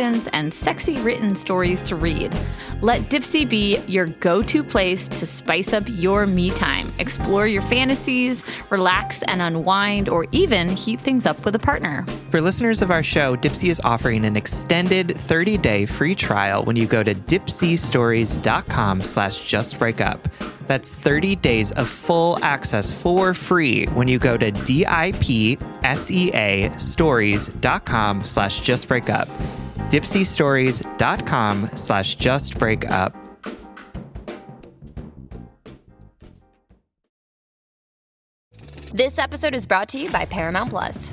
and sexy written stories to read. Let Dipsea be your go to place to spice up your me time. Explore your fantasies, relax and unwind, or even heat things up with a partner. For listeners of our show, Dipsea is offering an extended 30 day free trial when you go to dipseastories.com slash justbreakup. That's 30 days of full access for free when you go to D-I-P-S-E-A stories.com slash justbreakup dipseastories.com slash justbreakup. This episode is brought to you by Paramount Plus.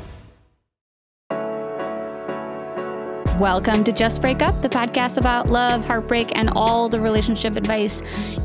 Welcome to Just Break Up, the podcast about love, heartbreak, and all the relationship advice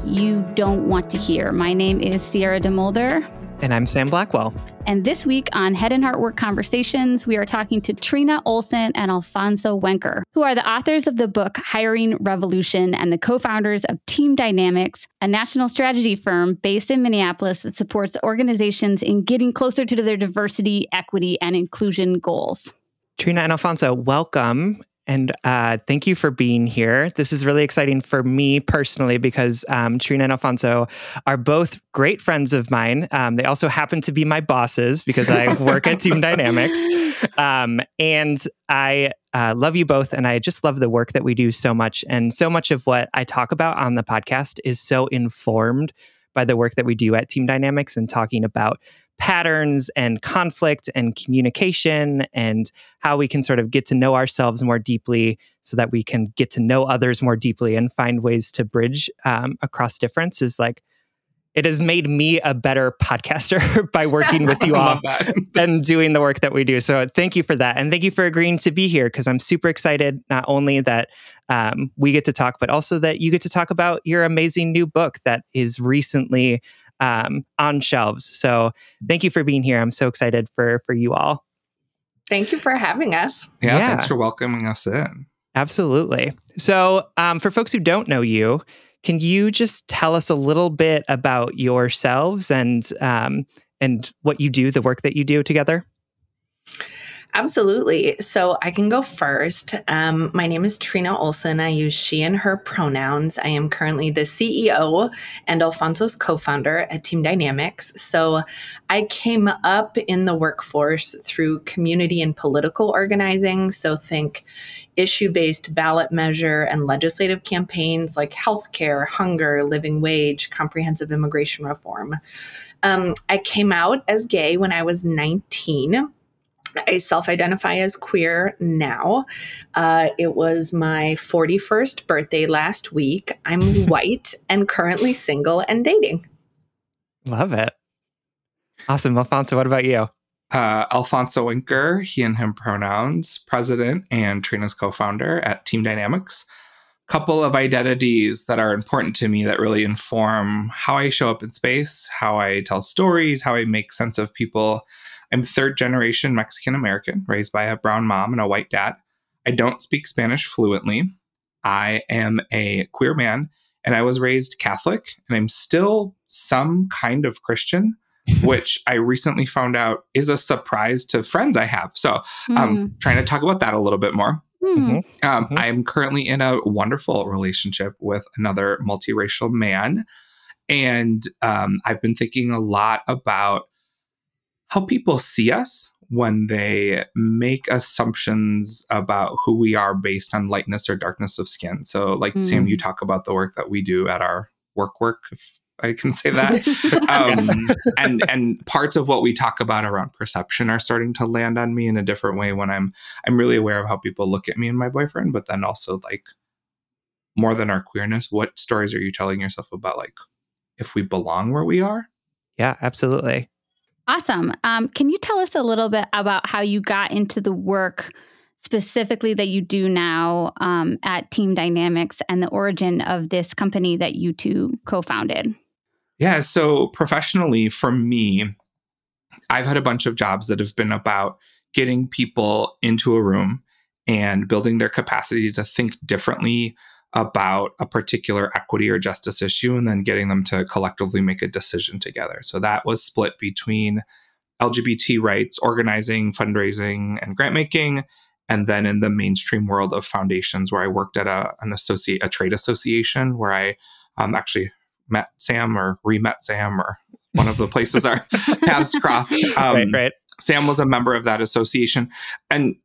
you don't want to hear. My name is Sierra DeMulder. And I'm Sam Blackwell. And this week on Head and Heart Work Conversations, we are talking to Trina Olson and Alfonso Wenker, who are the authors of the book Hiring Revolution and the co founders of Team Dynamics, a national strategy firm based in Minneapolis that supports organizations in getting closer to their diversity, equity, and inclusion goals. Trina and Alfonso, welcome. And uh, thank you for being here. This is really exciting for me personally because um, Trina and Alfonso are both great friends of mine. Um, they also happen to be my bosses because I work at Team Dynamics. Um, and I uh, love you both. And I just love the work that we do so much. And so much of what I talk about on the podcast is so informed by the work that we do at Team Dynamics and talking about patterns and conflict and communication and how we can sort of get to know ourselves more deeply so that we can get to know others more deeply and find ways to bridge um, across difference is like it has made me a better podcaster by working with you all and doing the work that we do. So thank you for that. And thank you for agreeing to be here because I'm super excited not only that um, we get to talk, but also that you get to talk about your amazing new book that is recently um, on shelves. So thank you for being here. I'm so excited for for you all. Thank you for having us. Yeah, yeah. thanks for welcoming us in. Absolutely. So, um, for folks who don't know you, can you just tell us a little bit about yourselves and um, and what you do, the work that you do together? Absolutely. So I can go first. Um, my name is Trina Olson. I use she and her pronouns. I am currently the CEO and Alfonso's co founder at Team Dynamics. So I came up in the workforce through community and political organizing. So think issue based ballot measure and legislative campaigns like healthcare, hunger, living wage, comprehensive immigration reform. Um, I came out as gay when I was 19. I self identify as queer now. Uh, it was my 41st birthday last week. I'm white and currently single and dating. Love it. Awesome. Alfonso, what about you? Uh, Alfonso Wenker, he and him pronouns, president and Trina's co founder at Team Dynamics. Couple of identities that are important to me that really inform how I show up in space, how I tell stories, how I make sense of people I'm third generation Mexican American, raised by a brown mom and a white dad. I don't speak Spanish fluently. I am a queer man and I was raised Catholic and I'm still some kind of Christian, which I recently found out is a surprise to friends I have. So I'm Mm. trying to talk about that a little bit more. Mm. Um, Mhm. I'm currently in a wonderful relationship with another multiracial man. And um, I've been thinking a lot about how people see us when they make assumptions about who we are based on lightness or darkness of skin. So, like Sam, Mm. you talk about the work that we do at our work work, if I can say that. um, and and parts of what we talk about around perception are starting to land on me in a different way when I'm I'm really aware of how people look at me and my boyfriend, but then also like more than our queerness, what stories are you telling yourself about like if we belong where we are? Yeah, absolutely. Awesome. Um, can you tell us a little bit about how you got into the work specifically that you do now um, at Team Dynamics and the origin of this company that you two co founded? Yeah, so professionally for me, I've had a bunch of jobs that have been about getting people into a room and building their capacity to think differently about a particular equity or justice issue and then getting them to collectively make a decision together. So that was split between LGBT rights, organizing, fundraising, and grant making. And then in the mainstream world of foundations, where I worked at a, an associate, a trade association, where I um, actually met Sam or re-met Sam or one of the places our paths crossed. Um, right, right. Sam was a member of that association. And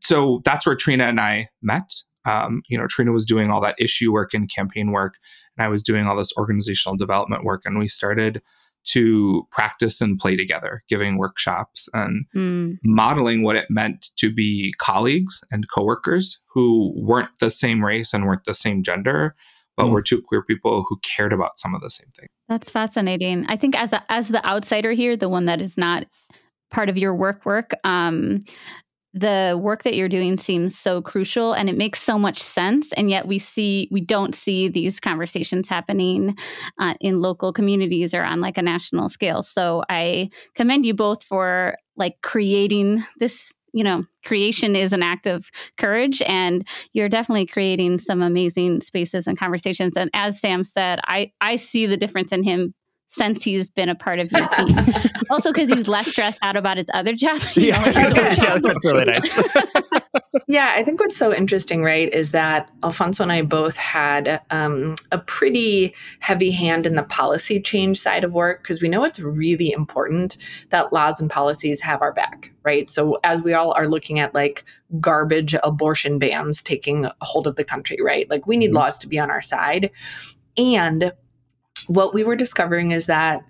so that's where Trina and I met. Um, you know, Trina was doing all that issue work and campaign work, and I was doing all this organizational development work. And we started to practice and play together, giving workshops and Mm, modeling what it meant to be colleagues and coworkers who weren't the same race and weren't the same gender, but Mm. were two queer people who cared about some of the same things. that's fascinating. I think as the, as the outsider here, the one that is not part of your work work, um, the work that you're doing seems so crucial and it makes so much sense. And yet we see we don't see these conversations happening uh, in local communities or on like a national scale. So i commend you both for like creating this you know creation is an act of courage and you're definitely creating some amazing spaces and conversations. And as sam said i i see the difference in him since he's been a part of your team also because he's less stressed out about his other job you know, Yeah, like his old yeah, job. that's really nice. Yeah, I think what's so interesting, right, is that Alfonso and I both had um, a pretty heavy hand in the policy change side of work because we know it's really important that laws and policies have our back, right? So, as we all are looking at like garbage abortion bans taking hold of the country, right? Like, we need Mhm. laws to be on our side. And what we were discovering is that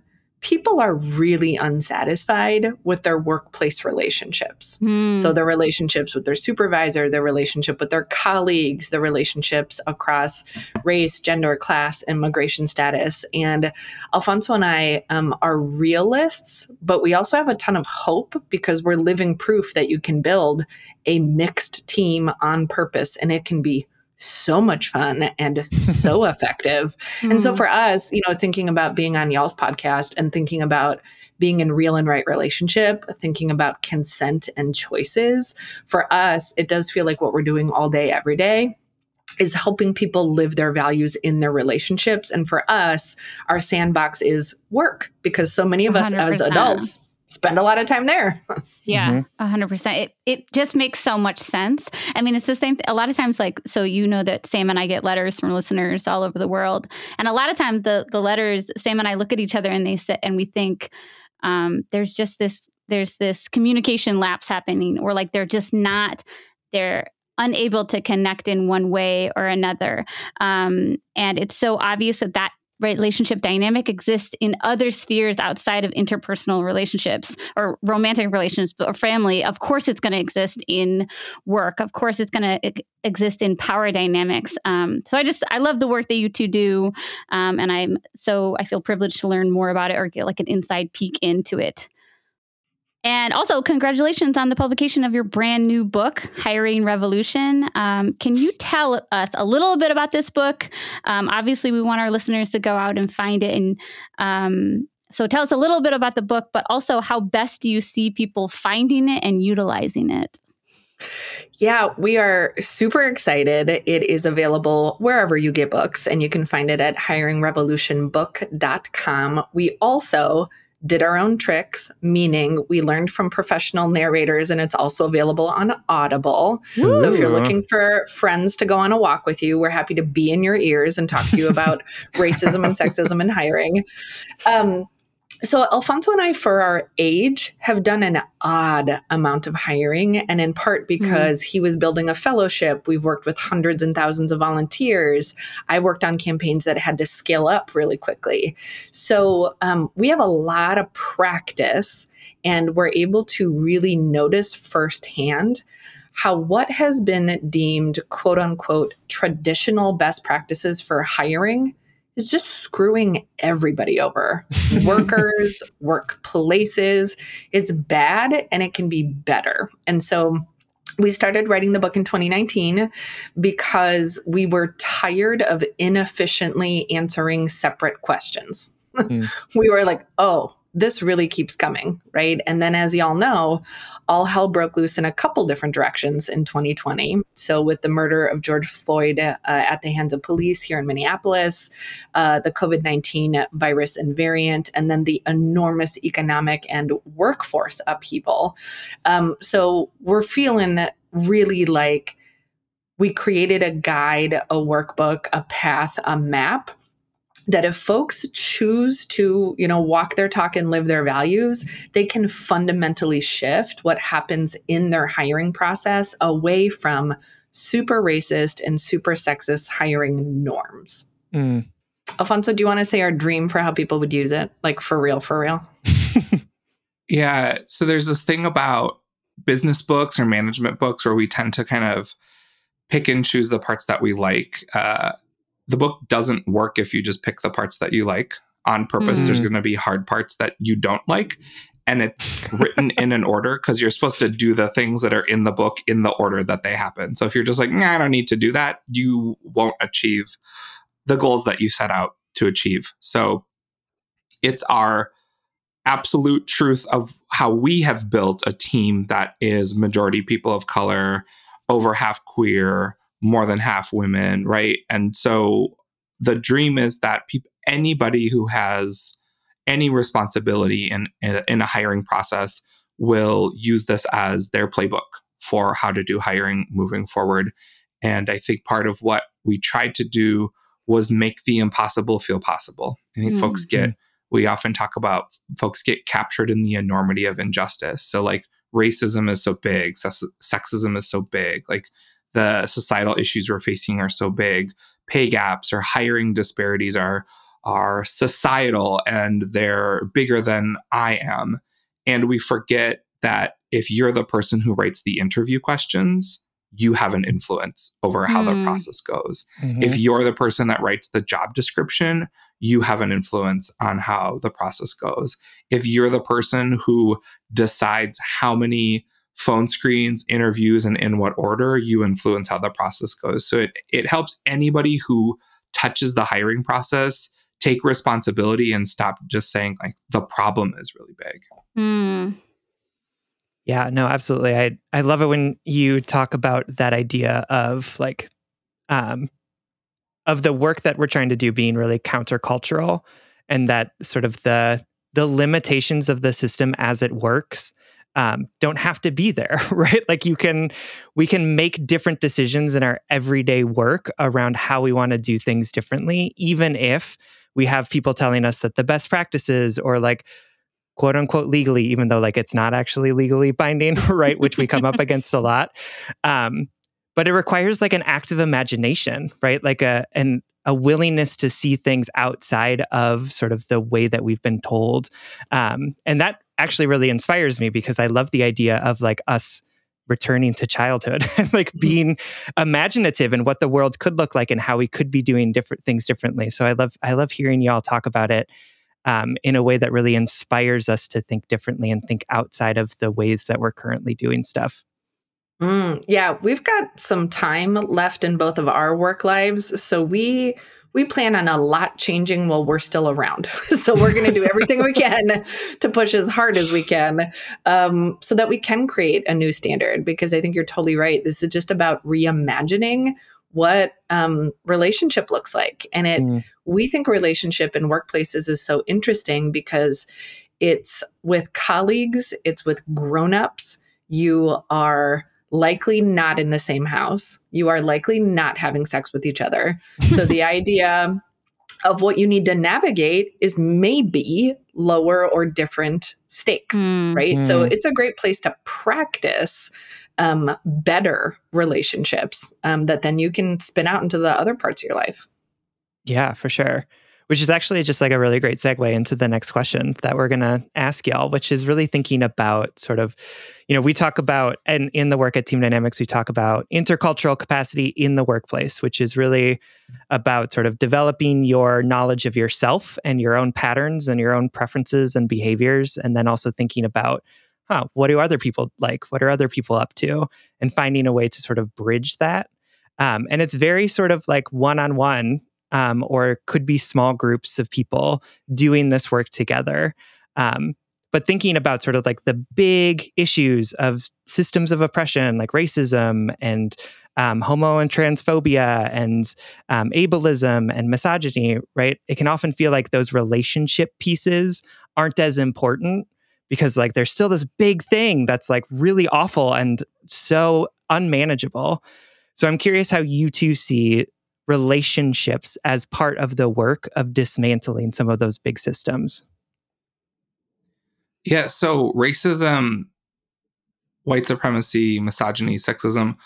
people are really unsatisfied with their workplace relationships. Hmm. So their relationships with their supervisor, their relationship with their colleagues, their relationships across race, gender, class, immigration status. And Alfonso and I um, are realists, but we also have a ton of hope because we're living proof that you can build a mixed team on purpose and it can be so much fun and so effective. And so Hmm. for us, you know, thinking about being on y'all's podcast and thinking about being in real and right relationship, thinking about consent and choices, for us, it does feel like what we're doing all day, every day is helping people live their values in their relationships. And for us, our sandbox is work because so many of us as 100%. adults spend a lot of time there. Yeah, a hundred percent. It it just makes so much sense. I mean, it's the same. Th- a lot of times, like, so you know that Sam and I get letters from listeners all over the world, and a lot of times the the letters, Sam and I look at each other and they sit and we think, um, there's just this there's this communication lapse happening, or like they're just not they're unable to connect in one way or another, um, and it's so obvious that that relationship dynamic exists in other spheres outside of interpersonal relationships or romantic relationships or family of course it's going to exist in work. Of course it's going to exist in power dynamics. Um, so i just i love the work that you two do um, and i'm so i feel privileged to learn more about it or get like an inside peek into it and also, congratulations on the publication of your brand new book, Hiring Revolution. Um, can you tell us a little bit about this book? Um, obviously, we want our listeners to go out and find it. And um, so, tell us a little bit about the book, but also how best do you see people finding it and utilizing it? Yeah, we are super excited. It is available wherever you get books, and you can find it at hiringrevolutionbook.com. We also did our own tricks, meaning we learned from professional narrators and it's also available on Audible. Ooh. So if you're looking for friends to go on a walk with you, we're happy to be in your ears and talk to you about racism and sexism and hiring. Um, so, Alfonso and I, for our age, have done an odd amount of hiring. And in part mm-hmm. because mm-hmm. he was building a fellowship, we've worked with hundreds and thousands of volunteers. I worked on campaigns that had to scale up really quickly. So, um, we have a lot of practice and we're able to really notice firsthand how what has been deemed quote unquote traditional best practices for hiring is just screwing everybody over workers, workplaces. It's bad and it can be better. And so we started writing the book in 2019 because we were tired of inefficiently answering separate questions. Mm. we were like, oh, this really keeps coming, right? And then, as y'all know, all hell broke loose in a couple different directions in 2020. So, with the murder of George Floyd uh, at the hands of police here in Minneapolis, uh, the COVID 19 virus and variant, and then the enormous economic and workforce upheaval. Um, so, we're feeling really like we created a guide, a workbook, a path, a map that if folks choose to you know walk their talk and live their values they can fundamentally shift what happens in their hiring process away from super racist and super sexist hiring norms. Mm. alfonso do you want to say our dream for how people would use it? Like for real for real? Yeah so there's this thing about business books or management books where we tend to kind of pick and choose the parts that we like uh, the book doesn't work if you just pick the parts that you like on purpose. Mm. There's going to be hard parts that you don't like. And it's written in an order because you're supposed to do the things that are in the book in the order that they happen. So if you're just like, nah, I don't need to do that, you won't achieve the goals that you set out to achieve. So it's our absolute truth of how we have built a team that is majority people of color, over half queer, more than half women, right? And so the dream is that pe- anybody who has any responsibility in, in, in a hiring process will use this as their playbook for how to do hiring moving forward. And I think part of what we tried to do was make the impossible feel possible. I think mm-hmm. folks get, we often talk about folks get captured in the enormity of injustice. So, like, racism is so big, sexism is so big. Like, the societal issues we're facing are so big. Pay gaps or hiring disparities are are societal and they're bigger than I am. And we forget that if you're the person who writes the interview questions, you have an influence over how mm. the hmm. process goes. Mm-hmm. If you're the person that writes the job description, you have an influence on how the process goes. If you're the person who decides how many phone screens, interviews, and in what order, you influence how the process goes. So it, it helps anybody who touches the hiring process take responsibility and stop just saying like the problem is really big. Mm. Yeah, no, absolutely. I I love it when you talk about that idea of like um of the work that we're trying to do being really countercultural and that sort of the the limitations of the system as it works um, don't have to be there, right? Like you can, we can make different decisions in our everyday work around how we want to do things differently, even if we have people telling us that the best practices or like quote unquote legally, even though like it's not actually legally binding, right? Which we come up against a lot. Um, but it requires like an active imagination, right? Like a an a willingness to see things outside of sort of the way that we've been told. Um, and that actually really inspires me because I love the idea of like us returning to childhood and like mm-hmm. being imaginative and what the world could look like and how we could be doing different things differently. So I love I love hearing y'all talk about it um, in a way that really inspires us to think differently and think outside of the ways that we're currently doing stuff. Mm, yeah, we've got some time left in both of our work lives, so we we plan on a lot changing while we're still around. so we're going to do everything we can to push as hard as we can um, so that we can create a new standard. Because I think you're totally right. This is just about reimagining what um, relationship looks like and it mm. we think relationship in workplaces is so interesting because it's with colleagues, it's with grown-ups. You are likely not in the same house. You are likely not having sex with each other. So the idea of what you need to navigate is maybe lower or different stakes, Mm. right? So Mm. it's a great place to practice um, better relationships um, that then you can spin out into the other parts of your life. Yeah, for sure. Which is actually just like a really great segue into the next question that we're going to ask y'all, which is really thinking about sort of, you know, we talk about, and in the work at Team Dynamics, we talk about intercultural capacity in the workplace, which is really about sort of developing your knowledge of yourself and your own patterns and your own preferences and behaviors. And then also thinking about, huh, what do other people like? What are other people up to? And finding a way to sort of bridge that. Um, and it's very sort of like one on one um, or could be small groups of people doing this work together. Um, but thinking about sort of like the big issues of systems of oppression, like racism and um, homo and transphobia and um, ableism and misogyny, right? It can often feel like those relationship pieces aren't as important because like there's still this big thing that's like really awful and so unmanageable. So I'm curious how you two see relationships as part of the work of dismantling some of those big systems. Yeah, so racism, white supremacy, misogyny, sexism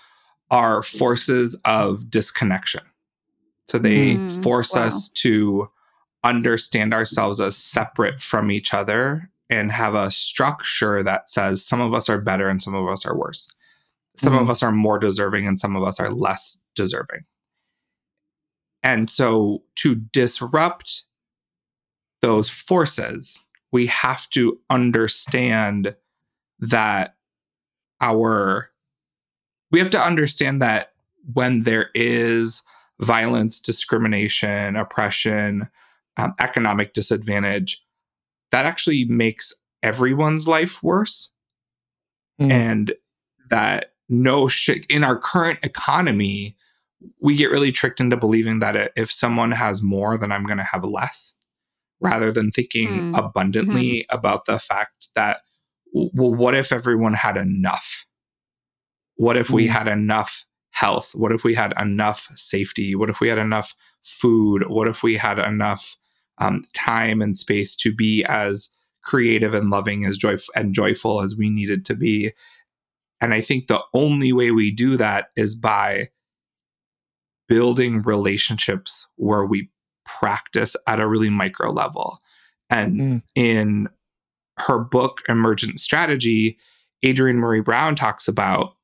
are forces of disconnection. So they Mm, force wow. us to understand ourselves as separate from each other and have a structure that says some of us are better and some of us are worse. Some of Mhm. us are more deserving and some of us are less deserving. And so to disrupt those forces, we have to understand that our we have to understand that when there is violence, discrimination, oppression, um, economic disadvantage, that actually makes everyone's life worse. Mm. And that no shit in our current economy, we get really tricked into believing that if someone has more, then I'm going to have less, rather than thinking Hmm. abundantly about the fact that, well, what if everyone had enough? What if we Hmm. had enough health? What if we had enough safety? What if we had enough food? What if we had enough um, time and space to be as creative and loving as joy and joyful as we needed to be? And I think the only way we do that is by building relationships where we practice at a really micro level. And Mm. in her book, Emergent Strategy, Adrienne Maree Brown talks about,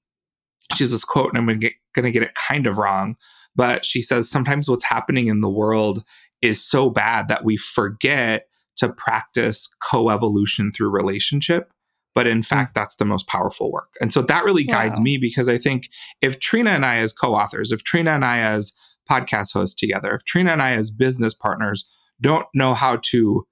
she has this quote, and I'm going to get it kind of wrong, but she says, sometimes what's happening in the world is so bad that we forget to practice co-evolution through relationship but in fact mm. that's the most powerful work and so that really guides Wow. me because i think if trina and i as co-authors if trina and i as podcast hosts together if trina and i as business partners don't know how to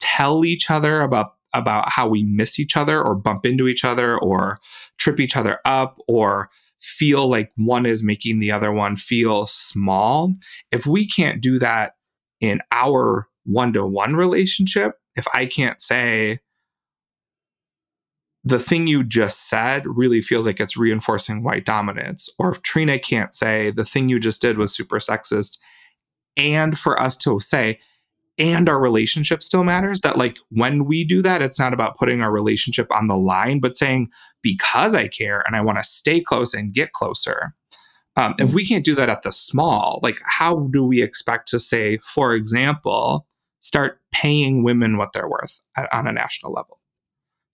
tell each other about about how we miss each other or bump into each other or trip each other up or feel like one is making the other one feel small if we can't do that in our one-to-one relationship if i can't say the thing you just said really feels like it's reinforcing white dominance or if trina can't say the thing you just did was super sexist. And for us to say and our relationship still matters that like when we do that it's not about putting our relationship on the line but saying because i care and i want to stay close and get closer. Um, if we can't do that at the small like how do we expect to say for example start paying women what they're worth at, on a national level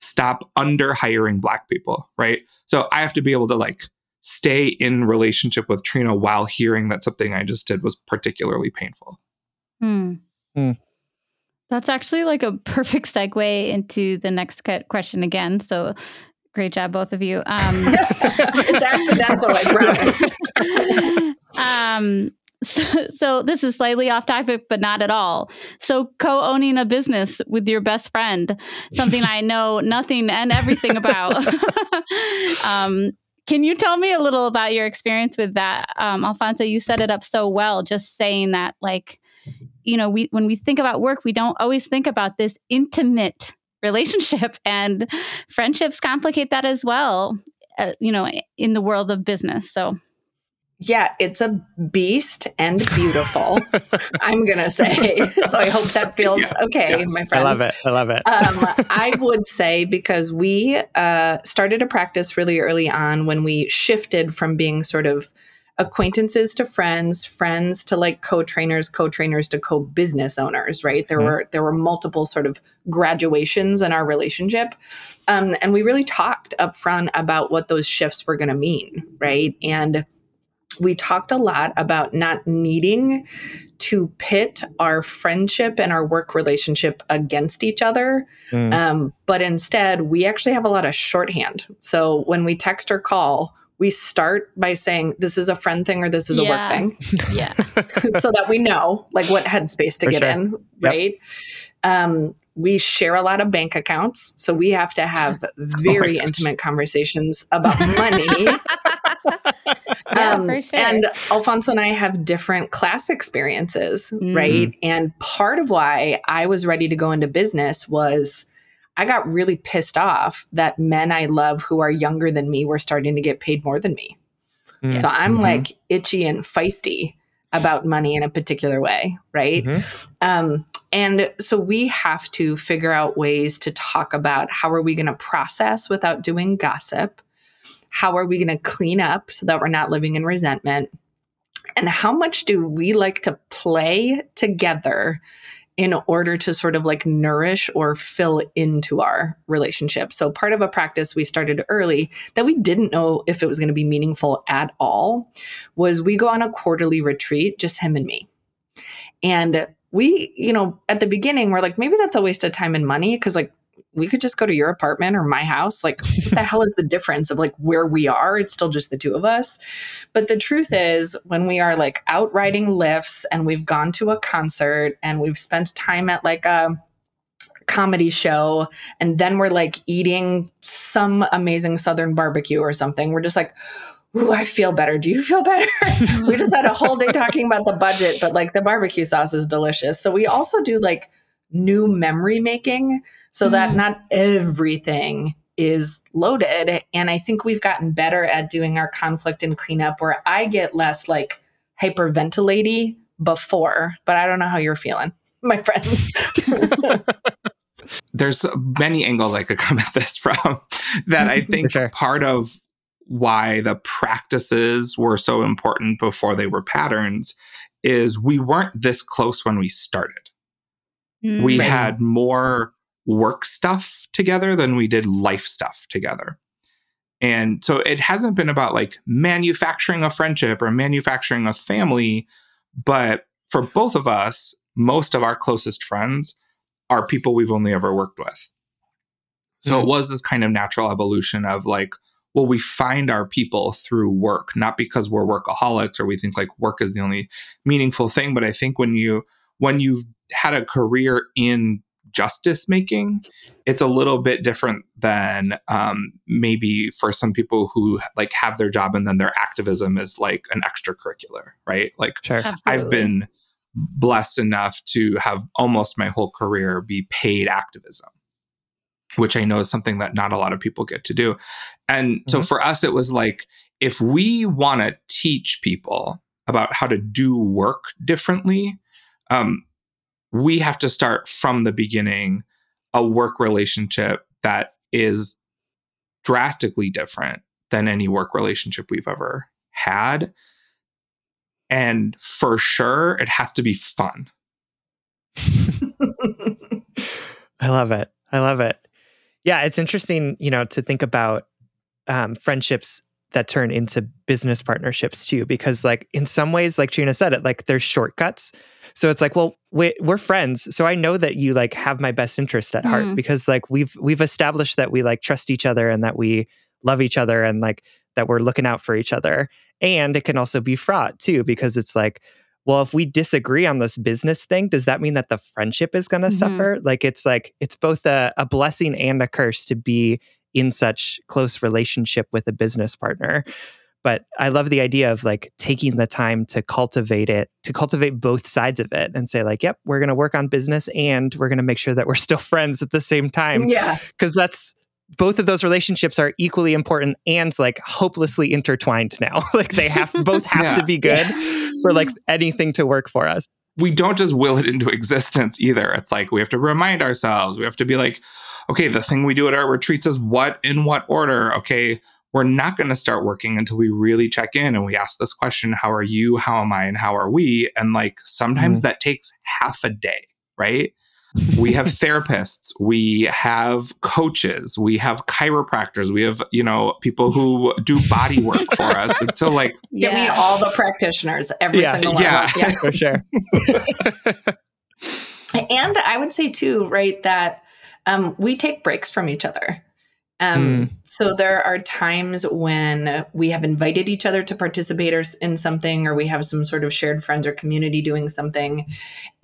stop under hiring black people right so i have to be able to like stay in relationship with trina while hearing that something i just did was particularly painful Hmm. Hmm. That's actually like a perfect segue into the next que- question again. So great job, both of you. Um, it's accidental, I promise. um, so, so this is slightly off topic, but not at all. So co-owning a business with your best friend, something I know nothing and everything about. um, can you tell me a little about your experience with that, um, Alfonso? You set it up so well, just saying that like you know, we when we think about work, we don't always think about this intimate relationship and friendships complicate that as well, uh, you know, in the world of business. So yeah, it's a beast and beautiful. I'm gonna say. So I hope that feels yes, okay, yes. my friend. I love it. I love it. um, I would say because we uh, started a practice really early on when we shifted from being sort of acquaintances to friends, friends to like co-trainers, co-trainers to co-business owners, right? There mm-hmm. were there were multiple sort of graduations in our relationship. Um, and we really talked up front about what those shifts were gonna mean, right? And we talked a lot about not needing to pit our friendship and our work relationship against each other. Mm. Um, but instead, we actually have a lot of shorthand. So when we text or call, we start by saying this is a friend thing or this is yeah. a work thing. Yeah. so that we know like what headspace to For get sure. in, right? Yep. Um, we share a lot of bank accounts. So we have to have oh very oh intimate conversations about money. Yeah, um, for sure. And Alfonso and I have different class experiences, mm. right? And part of why I was ready to go into business was I got really pissed off that men I love who are younger than me were starting to get paid more than me. Mm. So I'm mm-hmm. like itchy and feisty about money in a particular way, right? Mm-hmm. Um, and so we have to figure out ways to talk about how are we going to process without doing gossip? How are we going to clean up so that we're not living in resentment? And how much do we like to play together in order to sort of like nourish or fill into our relationship. So, part of a practice we started early that we didn't know if it was going to be meaningful at all was we go on a quarterly retreat, just him and me. And we, you know, at the beginning, we're like, maybe that's a waste of time and money because, like, we could just go to your apartment or my house. Like, what the hell is the difference of like where we are? It's still just the two of us. But the truth is, when we are like out riding lifts and we've gone to a concert and we've spent time at like a comedy show and then we're like eating some amazing southern barbecue or something, we're just like, Ooh, I feel better. Do you feel better? we just had a whole day talking about the budget, but like the barbecue sauce is delicious. So we also do like new memory making so mm. that not everything is loaded. And I think we've gotten better at doing our conflict and cleanup where I get less like hyperventilating before, but I don't know how you're feeling, my friend. There's many angles I could come at this from that I think sure. part of why the practices were so important before they were patterns is we weren't this close when we started. Mm, we right. had more work stuff together than we did life stuff together. And so it hasn't been about like manufacturing a friendship or manufacturing a family, but for both of us, most of our closest friends are people we've only ever worked with. So mm. it was this kind of natural evolution of like, well, we find our people through work, not because we're workaholics or we think like work is the only meaningful thing. But I think when you when you've had a career in justice making it's a little bit different than um, maybe for some people who like have their job and then their activism is like an extracurricular right like sure. i've been blessed enough to have almost my whole career be paid activism which i know is something that not a lot of people get to do and mm-hmm. so for us it was like if we want to teach people about how to do work differently um, we have to start from the beginning a work relationship that is drastically different than any work relationship we've ever had. And for sure, it has to be fun. I love it. I love it. Yeah, it's interesting, you know, to think about um, friendships that turn into business partnerships too because like in some ways like Trina said it like there's shortcuts so it's like well we, we're friends so I know that you like have my best interest at mm. heart because like we've we've established that we like trust each other and that we love each other and like that we're looking out for each other and it can also be fraught too because it's like well if we disagree on this business thing does that mean that the friendship is going to mm-hmm. suffer like it's like it's both a, a blessing and a curse to be in such close relationship with a business partner. but I love the idea of like taking the time to cultivate it, to cultivate both sides of it and say, like, yep, we're going to work on business and we're going to make sure that we're still friends at the same time. Yeah. Because that's both of those relationships are equally important and like hopelessly intertwined now. like they have both have Yeah. to be good for like anything to work for us. we don't just will it into existence either. It's like we have to remind ourselves. We have to be like, okay, the thing we do at our retreats is what in what order. Okay, we're not going to start working until we really check in and we ask this question How are you? How am I? And how are we? And like sometimes mm-hmm. that takes half a day, right? we have therapists, we have coaches, we have chiropractors, we have, you know, people who do body work for us. And so like Give me all the practitioners, every Yeah. single one. Yeah. Of them. for sure. And I would say too, right, that um, we take breaks from each other. Um, So there are times when we have invited each other to participate or in something, or we have some sort of shared friends or community doing something.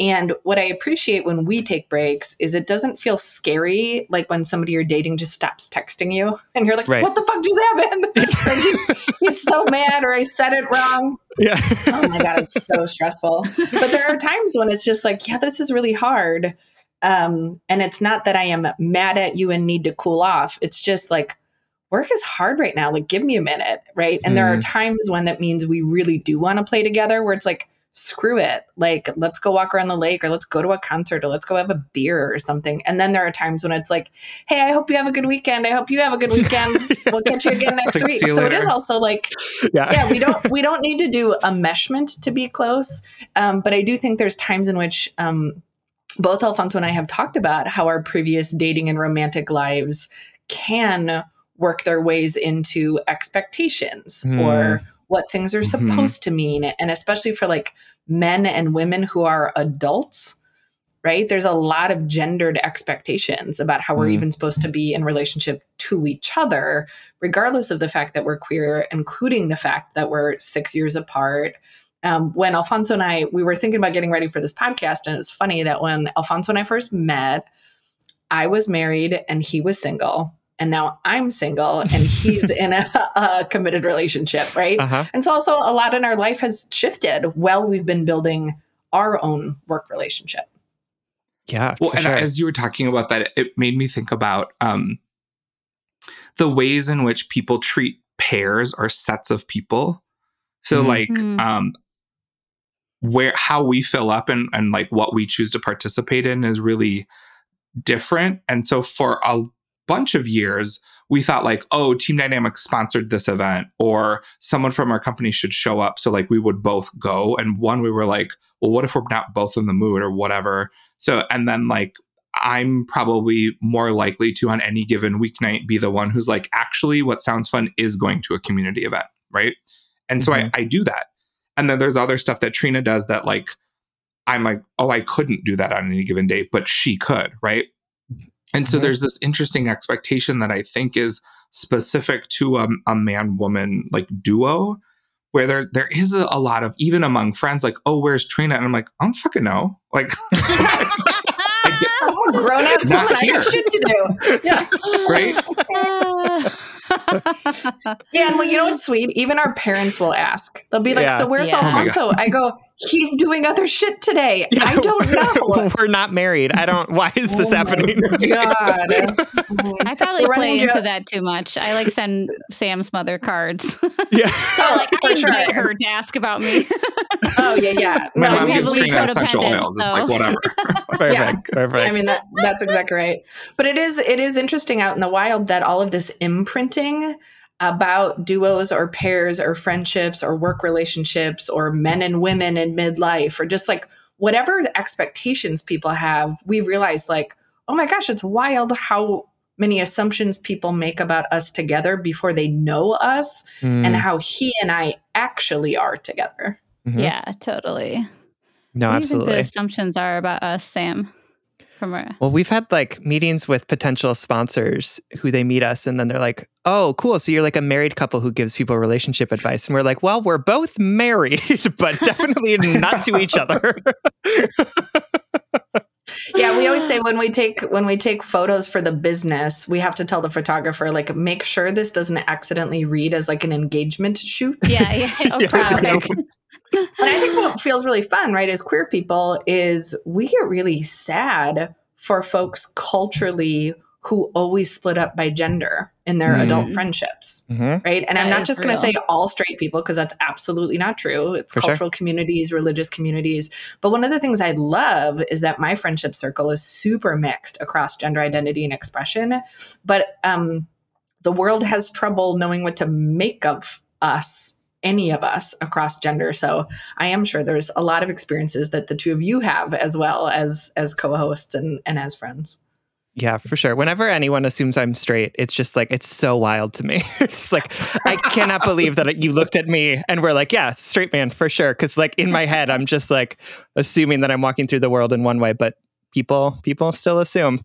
And what I appreciate when we take breaks is it doesn't feel scary, like when somebody you're dating just stops texting you, and you're like, Right. "What the fuck just happened?" like he's, he's so mad, or I said it wrong Yeah. oh my god it's so stressful but there are times when it's just like yeah this is really hard um and it's not that i am mad at you and need to cool off. It's just like work is hard right now. Like give me a minute right? And there are times when that means we really do want to play together where it's like screw it. Like let's go walk around the lake or let's go to a concert or let's go have a beer or something. And then there are times when it's like hey i hope you have a good weekend. I hope you have a good weekend. We'll catch you again next Like, week. so it is also like Yeah. yeah we don't we don't need to do enmeshment to be close. Um, but i do think there's times in which um, both alfonso and i have talked about how our previous dating and romantic lives can work their ways into expectations Hmm. or what things are Mhm. supposed to mean and especially for like men and women who are adults right there's a lot of gendered expectations about how we're Hmm. even supposed to be in relationship to each other regardless of the fact that we're queer including the fact that we're six years apart um, when alfonso and i we were thinking about getting ready for this podcast and it's funny that when alfonso and i first met i was married and he was single and now i'm single and he's in a, a committed relationship right Uh-huh. and so also a lot in our life has shifted while we've been building our own work relationship Yeah. Well, and sure. as you were talking about that, it made me think about um, the ways in which people treat pairs or sets of people. So, Mhm. like, Mhm. um, where how we fill up and and like what we choose to participate in is really different. And so, for a bunch of years, we thought like, oh, Team Dynamics sponsored this event, or someone from our company should show up. So, like, we would both go. And one, we were like, well, what if we're not both in the mood or whatever? So, and then like, I'm probably more likely to on any given weeknight be the one who's like, actually, what sounds fun is going to a community event, right? And so I, mm-hmm. I do that. And then there's other stuff that Trina does that like I'm like, oh, I couldn't do that on any given day, but she could, right? And so Mhm. there's this interesting expectation that I think is specific to a, a man woman like duo where there there is a, a lot of even among friends like oh where's Trina and I'm like I don't fucking know like I di- I'm a grown ass Not woman. I here. got shit to do. Yeah. right Yeah. And well, you know what's sweet? Even our parents will ask. They'll be like, Yeah. So where's Yeah. Oh Alfonso? I go, He's doing other shit today. I don't know. We're not married. I don't. Why is this Oh happening? God. I probably We're play into that too much. I like send Sam's mother cards. Yeah. so yeah. like I For sure. invite her to ask about me. Oh, yeah, yeah. my No, mom we gives heavily Trina essential codependent, oils it's like whatever Perfect. Yeah. Perfect. I mean that that's exactly right. But it is it is interesting out in the wild that all of this imprinting about duos or pairs or friendships or work relationships or men and women in midlife or just like whatever the expectations people have, we realize like, oh my gosh, it's wild how many assumptions people make about us together before they know us Mm, and how he and I actually are together. mhm. Yeah, totally. No, what do you think the assumptions are about us, Sam? From a Well, we've had like meetings with potential sponsors who they meet us and then they're like, oh, cool. So you're like a married couple who gives people relationship advice. And we're like, well, we're both married, but definitely not to each other. yeah, we always say when we take when we take photos for the business, we have to tell the photographer like make sure this doesn't accidentally read as like an engagement shoot. Yeah, yeah. Oh, Yeah, no. and I think what feels really fun, right, as queer people, is we get really sad for folks culturally who always split up by gender in their Mm. adult friendships, Mhm. right? And I'm not just going to say all straight people because that's absolutely not true. It's For sure. cultural communities, religious communities. But one of the things I love is that my friendship circle is super mixed across gender identity and expression. But um, the world has trouble knowing what to make of us any of us across gender so i am sure there's a lot of experiences that the two of you have as well as as co-hosts and and as friends Yeah, for sure. Whenever anyone assumes I'm straight, it's just like it's so wild to me. it's like I cannot believe that you looked at me and were like, "Yeah, straight man for sure." Because like in my head, I'm just like assuming that I'm walking through the world in one way, but people people still assume.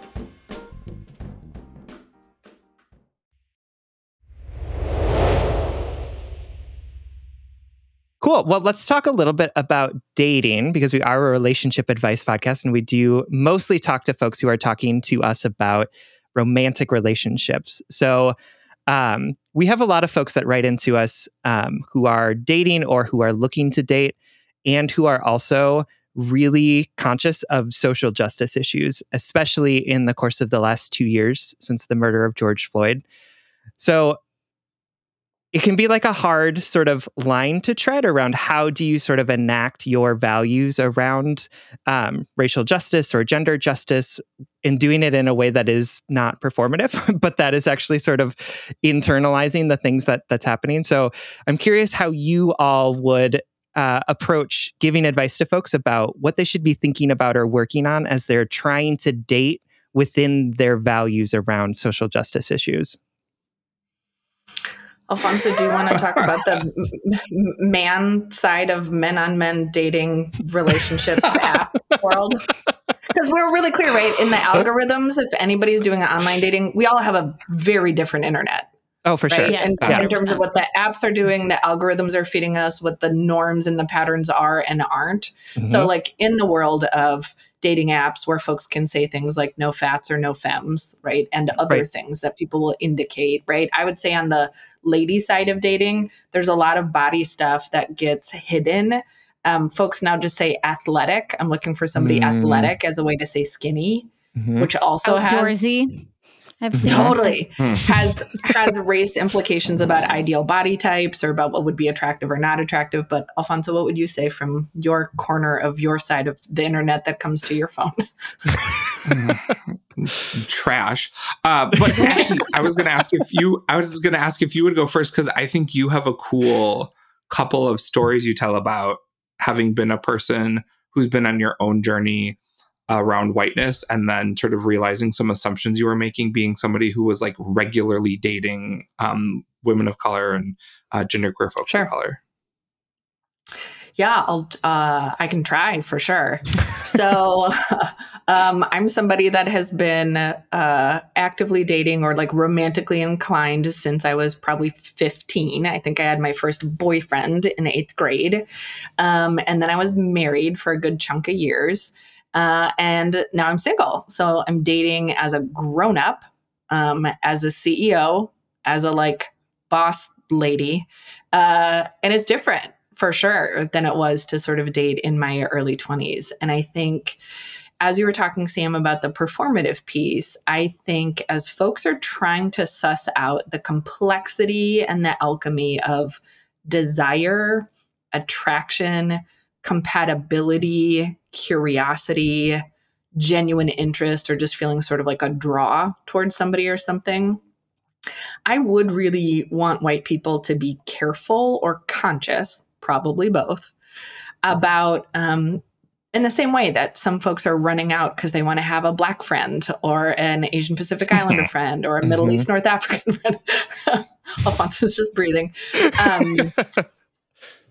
Cool. Well, let's talk a little bit about dating because we are a relationship advice podcast and we do mostly talk to folks who are talking to us about romantic relationships. So, Um, we have a lot of folks that write into us um, who are dating or who are looking to date and who are also really conscious of social justice issues, especially in the course of the last two years since the murder of George Floyd. So it can be like a hard sort of line to tread around how do you sort of enact your values around um, racial justice or gender justice in doing it in a way that is not performative but that is actually sort of internalizing the things that that's happening. So i'm curious how you all would uh, approach giving advice to folks about what they should be thinking about or working on as they're trying to date within their values around social justice issues Alfonso, do you want to talk about the man side of men on men dating relationship app world? Because we're really clear, right? In the algorithms, if anybody's doing online dating, we all have a very different internet. Oh, for right? sure. And Yeah. in terms of what the apps are doing, the algorithms are feeding us, what the norms and the patterns are and aren't. So, Mhm. like in the world of dating apps where folks can say things like no fats or no femmes, right? And other Right. things that people will indicate, right? I would say on the lady side of dating, there's a lot of body stuff that gets hidden. Um, folks now just say athletic. I'm looking for somebody Mm. athletic as a way to say skinny, Mhm. which also has Outdoorsy. I've seen that. Totally Hmm. has has race implications about ideal body types or about what would be attractive or not attractive. But Alfonso, what would you say from your corner of your side of the internet that comes to your phone? trash. Uh, but actually, I was going to ask if you. I was going to ask if you would go first because I think you have a cool couple of stories you tell about having been a person who's been on your own journey around whiteness and then sort of realizing some assumptions you were making being somebody who was like regularly dating um, women of color and uh, genderqueer folks Sure. of color Yeah, I'll. Uh, I can try for sure. So, um, I'm somebody that has been uh, actively dating or like romantically inclined since I was probably 15. I think I had my first boyfriend in eighth grade, um, and then I was married for a good chunk of years, uh, and now I'm single. So I'm dating as a grown up, um, as a CEO, as a like boss lady, uh, and it's different for sure than it was to sort of date in my early 20s. And I think as you were talking, Sam, about the performative piece, I think as folks are trying to suss out the complexity and the alchemy of desire, attraction, compatibility, curiosity, genuine interest, or just feeling sort of like a draw towards somebody or something, I would really want white people to be careful or conscious, probably both, about um, in the same way that some folks are running out because they want to have a black friend or an Asian Pacific Islander friend or a Middle Mhm. East North African friend. Alfonso's just breathing. Um,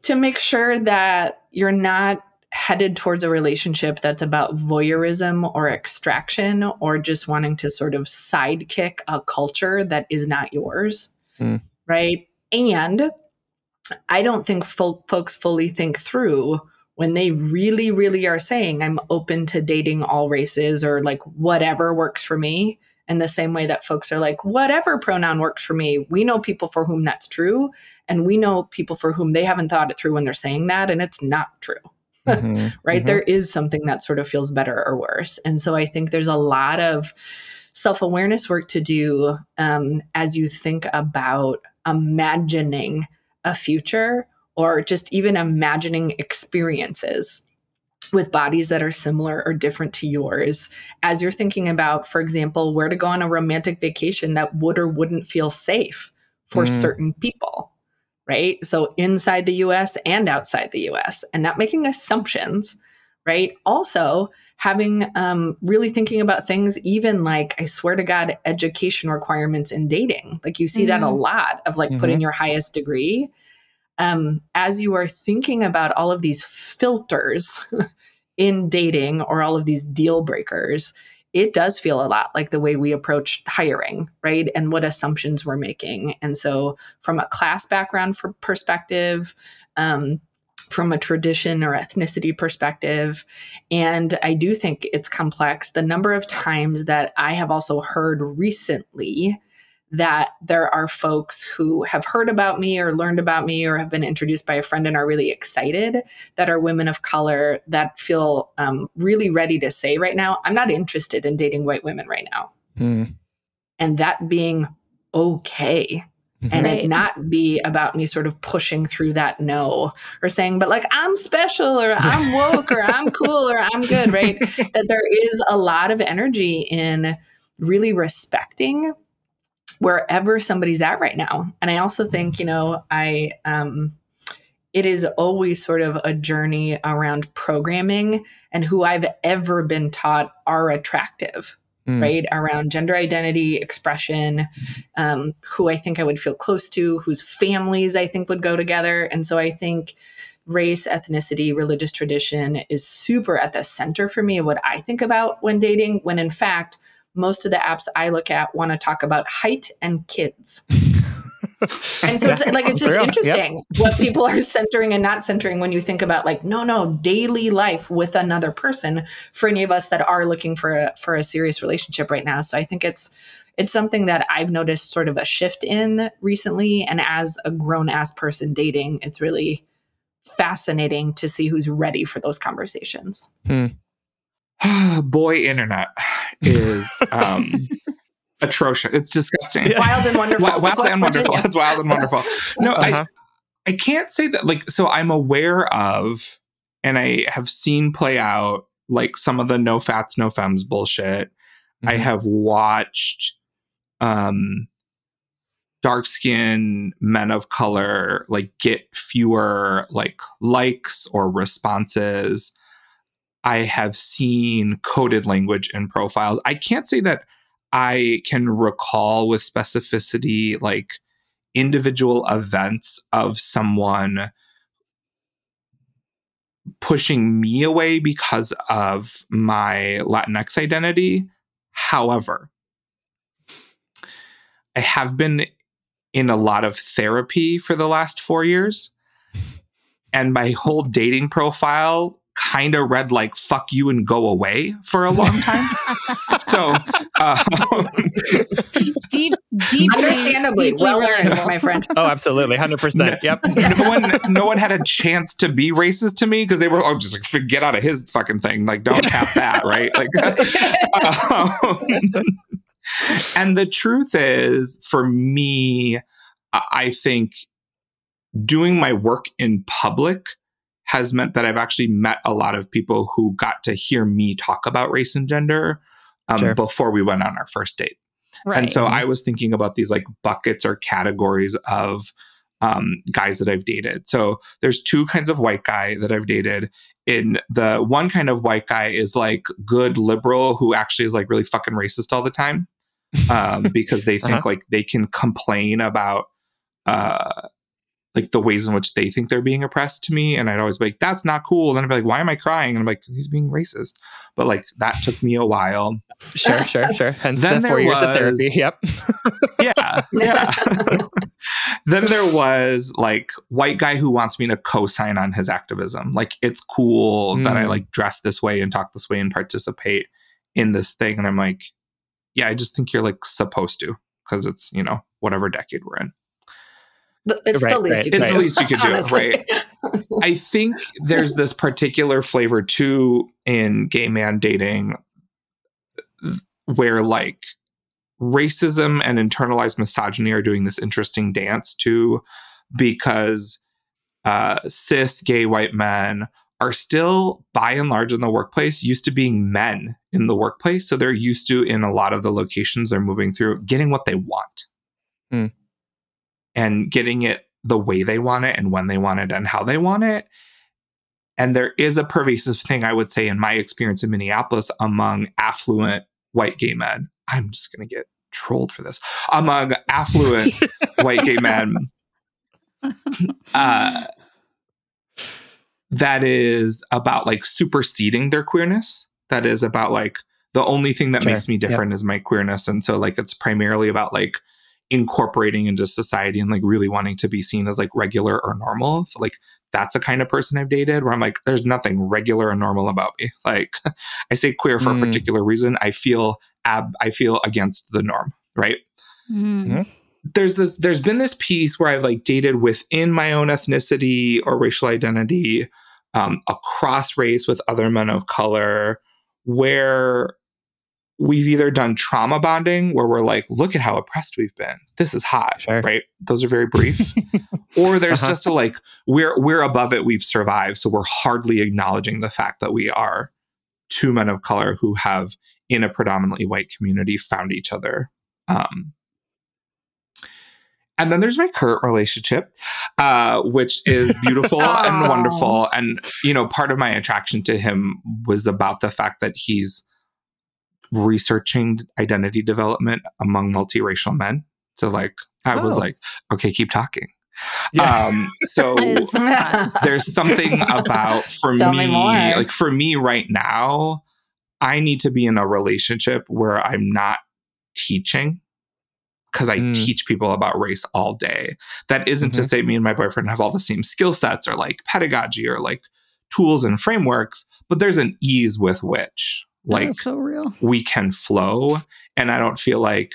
to make sure that you're not headed towards a relationship that's about voyeurism or extraction or just wanting to sort of sidekick a culture that is not yours. Mm. Right. And I don't think fol- folks fully think through when they really, really are saying, I'm open to dating all races or like whatever works for me. In the same way that folks are like, whatever pronoun works for me. We know people for whom that's true. And we know people for whom they haven't thought it through when they're saying that. And it's not true Mhm. right? Mhm. There is something that sort of feels better or worse. And so I think there's a lot of self awareness work to do um, as you think about imagining a future or just even imagining experiences with bodies that are similar or different to yours as you're thinking about for example where to go on a romantic vacation that would or wouldn't feel safe for Mm. certain people right so inside the US and outside the US and not making assumptions right also having um, really thinking about things even like i swear to god education requirements in dating like you see that a Mhm. lot of like Mhm. putting your highest degree um, as you are thinking about all of these filters in dating or all of these deal breakers, it does feel a lot like the way we approach hiring, right? And what assumptions we're making. And so, from a class background perspective, um, from a tradition or ethnicity perspective. And I do think it's complex. The number of times that I have also heard recently that there are folks who have heard about me or learned about me or have been introduced by a friend and are really excited that are women of color that feel um, really ready to say right now, I'm not interested in dating white women right now. Mm. And that being okay. Mm-hmm. And right. it not be about me sort of pushing through that no or saying, but like, I'm special or I'm woke or I'm cool or I'm good, right? that there is a lot of energy in really respecting wherever somebody's at right now. And I also think, you know, I, um, it is always sort of a journey around programming and who I've ever been taught are attractive, mm. right? Around gender identity, expression, um, who I think I would feel close to, whose families I think would go together. And so I think race, ethnicity, religious tradition is super at the center for me of what I think about when dating, when in fact, most of the apps I look at want to talk about height and kids. and so yeah, it's, like it's just interesting yep. what people are centering and not centering when you think about like no no daily life with another person for any of us that are looking for a for a serious relationship right now so i think it's it's something that i've noticed sort of a shift in recently and as a grown ass person dating it's really fascinating to see who's ready for those conversations hmm. boy internet is um atrocious. It's disgusting. Wild and wonderful. Wild, wild and wonderful. it's wild and wonderful. No uh-huh. i i can't say that like so i'm aware of and i have seen play out like some of the no fats no femmes bullshit. Mm-hmm. i have watched um dark skin men of color like get fewer like likes or responses I have seen coded language in profiles. I can't say that I can recall with specificity like individual events of someone pushing me away because of my Latinx identity. However, I have been in a lot of therapy for the last four years. And my whole dating profile kind of read like fuck you and go away for a long time. so, um, deep, deep, understandably, well learned, my friend. Oh, absolutely. 100%. Yep. no one, no one had a chance to be racist to me because they were, oh, just like, get out of his fucking thing. Like, don't have that, right? Like, um, and the truth is, for me, I think doing my work in public has meant that I've actually met a lot of people who got to hear me talk about race and gender um, sure. before we went on our first date. Right. And so I was thinking about these like buckets or categories of um, guys that I've dated. So there's two kinds of white guy that I've dated. In the one kind of white guy is like good liberal who actually is like really fucking racist all the time um, because they think uh-huh. like they can complain about uh, like the ways in which they think they're being oppressed to me. And I'd always be like, that's not cool. And then I'd be like, why am I crying? And I'm like, he's being racist. But like that took me a while. Sure, sure, sure. Hence then the four years was, of therapy. Yep. yeah. Yeah. then there was like white guy who wants me to co-sign on his activism. Like it's cool mm. that I mm. like dress this way and talk this way and participate in this thing. And I'm like, yeah, I just think you're like supposed to because it's, you know, whatever decade we're in. It's right, the least right, you can It's the least you could do, right? I think there's this particular flavor too in gay man dating where like racism and internalized misogyny are doing this interesting dance too because uh, cis gay white men are still by and large in the workplace used to being men in the workplace. So they're used to in a lot of the locations they're moving through getting what they want. Mm and getting it the way they want it and when they want it and how they want it. And there is a pervasive thing, I would say, in my experience in Minneapolis among affluent white gay men. I'm just going to get trolled for this. Among affluent white gay men, uh, that is about like superseding their queerness. That is about like the only thing that sure. makes me different yep. is my queerness. And so, like, it's primarily about like incorporating into society and like really wanting to be seen as like regular or normal. So like that's a kind of person I've dated where I'm like, there's nothing regular or normal about me. Like I say queer for mm. a particular reason. I feel ab I feel against the norm, right? Mm. there's this there's been this piece where I've like dated within my own ethnicity or racial identity, um, across race with other men of color, where we've either done trauma bonding where we're like, look at how oppressed we've been. This is hot, Sure. right? Those are very brief. or there's Uh-huh. just a like, we're we're above it, we've survived. So we're hardly acknowledging the fact that we are two men of color who have in a predominantly white community found each other. Um, and then there's my current relationship, uh, which is beautiful and wonderful. And, you know, part of my attraction to him was about the fact that he's researching identity development among multiracial men. So, like, I was Oh. like, okay, keep talking. Yeah. Um, so That is fun. there's something about for Tell me, me like for me right now, I need to be in a relationship where I'm not teaching because I Mm. teach people about race all day. That isn't to Mhm. say me and my boyfriend have all the same skill sets or like pedagogy or like tools and frameworks, but there's an ease with which like That's so real. we can flow. And I don't feel like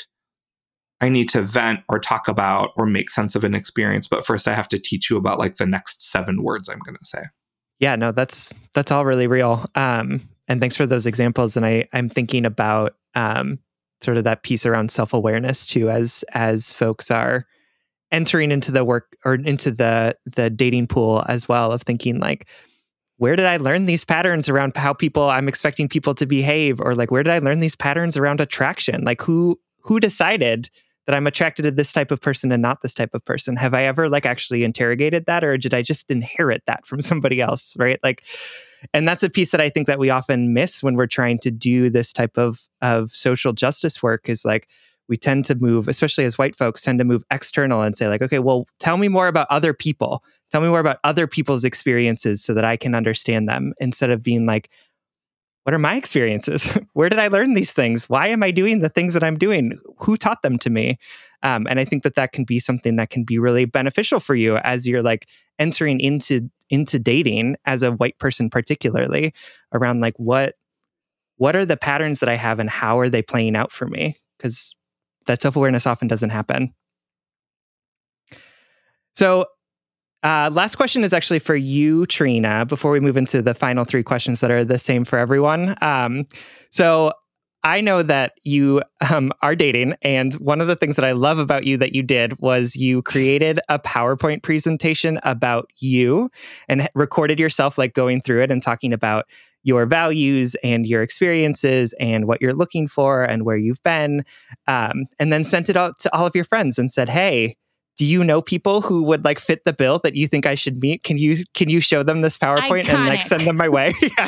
I need to vent or talk about or make sense of an experience. But first, I have to teach you about like the next seven words I'm going to say. yeah no that's that's all really real um and thanks for those examples and i i'm thinking about um sort of that piece around self-awareness too as as folks are entering into the work or into the the dating pool as well of thinking like where did i learn these patterns around how people i'm expecting people to behave? Or like where did i learn these patterns around attraction? Like who who decided that i'm attracted to this type of person and not this type of person? Have i ever like actually interrogated that? Or did i just inherit that from somebody else right? Like and that's a piece that i think that we often miss when we're trying to do this type of of social justice work is like we tend to move especially as white folks tend to move external and say like okay well tell me more about other people tell me more about other people's experiences so that i can understand them instead of being like what are my experiences? Where did i learn these things? Why am i doing the things that i'm doing? Who taught them to me? Um, and i think that that can be something that can be really beneficial for you as you're like entering into into dating as a white person particularly around like what what are the patterns that i have and how are they playing out for me? Because that self-awareness often doesn't happen. So uh, last question is actually for you, Trina, before we move into the final three questions that are the same for everyone. Um, so I know that you um, are dating, and one of the things that I love about you that you did was you created a PowerPoint presentation about you and recorded yourself like going through it and talking about your values and your experiences and what you're looking for and where you've been, um, and then sent it out to all of your friends and said, "Hey, do you know people who would like fit the bill that you think I should meet? Can you can you show them this PowerPoint and like send them my way?" yeah.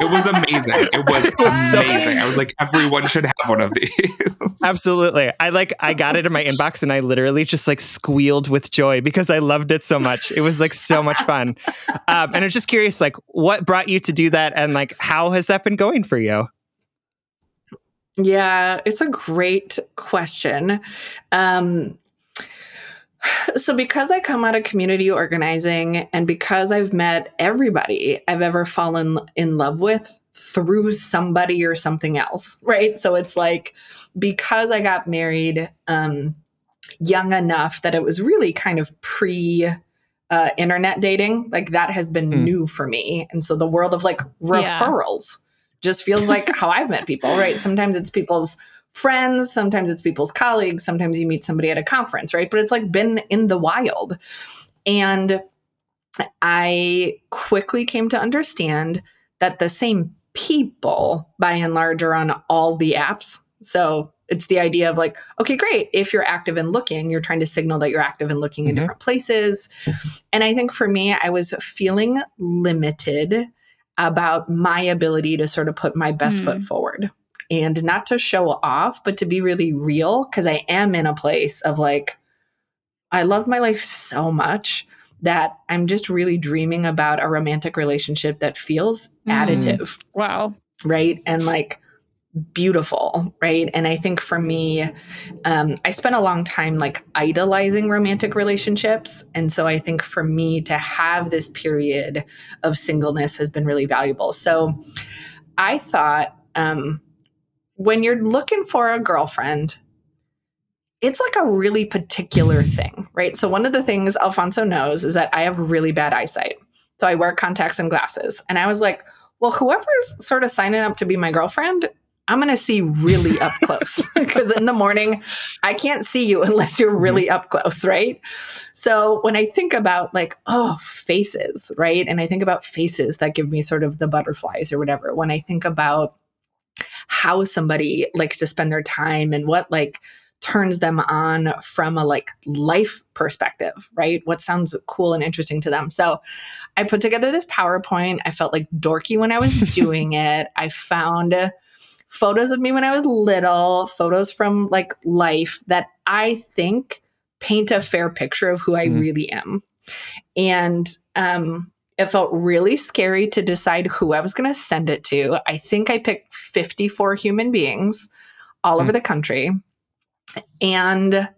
It was amazing. It was was amazing. I was like, everyone should have one of these. Absolutely. I like I got it in my inbox and I literally just like squealed with joy because I loved it so much. It was like so much fun. Um, and I was just curious, like, what brought you to do that and like how has that been going for you? Yeah, it's a great question. Um, so, because I come out of community organizing and because I've met everybody I've ever fallen in love with through somebody or something else, right? So, it's like because I got married um, young enough that it was really kind of pre uh, internet dating, like that has been Hmm. new for me. And so, the world of like Yeah. referrals just feels like how I've met people, right? Sometimes it's people's friends, sometimes it's people's colleagues, sometimes you meet somebody at a conference, right? But it's like been in the wild. And I quickly came to understand that the same people, by and large, are on all the apps. So it's the idea of like, okay, great. If you're active and looking, you're trying to signal that you're active and looking in Mhm. different places. And I think for me, I was feeling limited about my ability to sort of put my best Mm. foot forward and not to show off, but to be really real because I am in a place of like, I love my life so much that I'm just really dreaming about a romantic relationship that feels Mm. additive, Wow. right? And like beautiful, right? And I think for me, um, I spent a long time like idolizing romantic relationships. And so I think for me to have this period of singleness has been really valuable. So I thought um, when you're looking for a girlfriend, it's like a really particular thing, right? So one of the things Alfonso knows is that I have really bad eyesight. So I wear contacts and glasses. And I was like, well, whoever's sort of signing up to be my girlfriend, I'm going to see really up close because in the morning, I can't see you unless you're mm-hmm. really up close, right? So when I think about like, oh, faces, right? And I think about faces that give me sort of the butterflies or whatever. When I think about how somebody likes to spend their time and what like turns them on from a like life perspective, right? What sounds cool and interesting to them. So I put together this PowerPoint. I felt like dorky when I was doing it. I found photos of me when I was little, photos from like life that I think paint a fair picture of who I mm. really am. And um it felt really scary to decide who I was going to send it to. I think I picked 54 human beings all mm. over the country and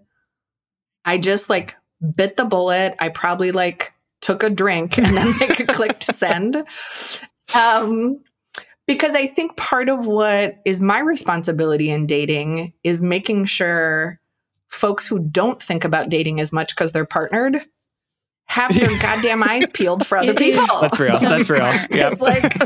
I just like bit the bullet. I probably like took a drink and then like clicked send. Um, because I think part of what is my responsibility in dating is making sure folks who don't think about dating as much because they're partnered have their goddamn eyes peeled for other people. That's real. That's real. Yeah. It's like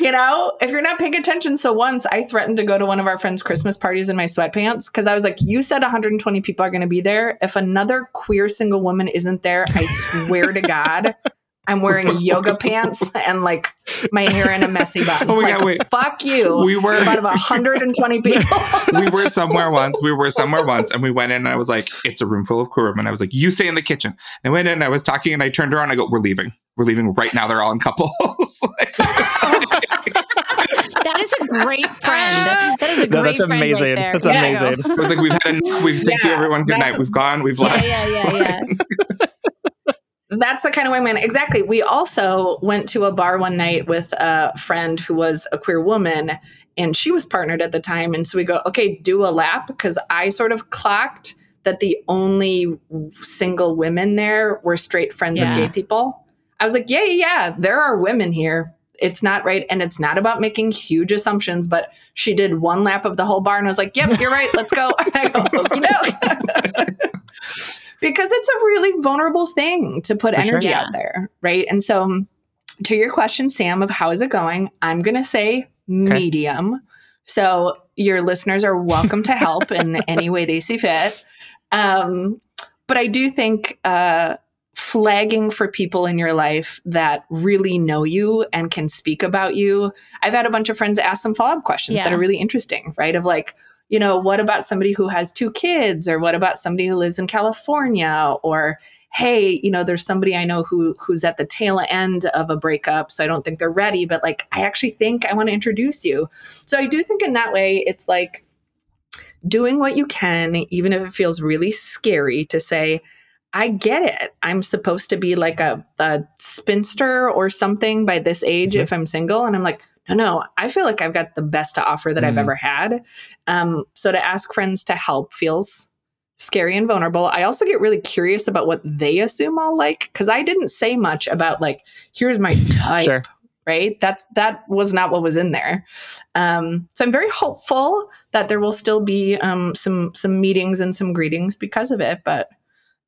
you know, if you're not paying attention. So once I threatened to go to one of our friends' Christmas parties in my sweatpants because I was like, you said 120 people are going to be there. If another queer single woman isn't there, I swear to God, I'm wearing yoga pants and like my hair in a messy bun. Oh my like, God, wait. Fuck you. We were about 120 people. we were somewhere once. We were somewhere once and we went in and I was like, it's a room full of queer women. I was like, you stay in the kitchen. And I went in and I was talking and I turned around. I go, we're leaving. We're leaving right now. They're all in couples. that is a great friend. That is a great no, that's amazing. Right that's yeah. amazing. I was like, we've had enough. We've thank yeah, you everyone. Good night. We've gone. We've left. Yeah, yeah, yeah, yeah. That's the kind of way man exactly. We also went to a bar one night with a friend who was a queer woman and she was partnered at the time and so we go okay do a lap because i sort of clocked that the only single women there were straight friends yeah. of gay people. I was like yeah yeah yeah there are women here. It's not right and it's not about making huge assumptions but she did one lap of the whole bar and I was like yep you're right let's go. I go, because it's a really vulnerable thing to put For energy sure, out there right and so to your question sam of how is it going i'm going to say okay. medium so your listeners are welcome to help in any way they see fit um, but i do think uh, flagging for people in your life that really know you and can speak about you. I've had a bunch of friends ask some follow up questions yeah. that are really interesting, right? Of like, you know, what about somebody who has two kids or what about somebody who lives in California or hey, you know, there's somebody I know who who's at the tail end of a breakup, so I don't think they're ready, but like I actually think I want to introduce you. So I do think in that way it's like doing what you can even if it feels really scary to say I get it. I'm supposed to be like a, a spinster or something by this age mm-hmm. if I'm single. And I'm like, no, no, I feel like I've got the best to offer that mm-hmm. I've ever had. Um, so to ask friends to help feels scary and vulnerable. I also get really curious about what they assume I'll like because I didn't say much about like, here's my type. Sure. Right. That's that was not what was in there. Um, so I'm very hopeful that there will still be um, some some meetings and some greetings because of it. But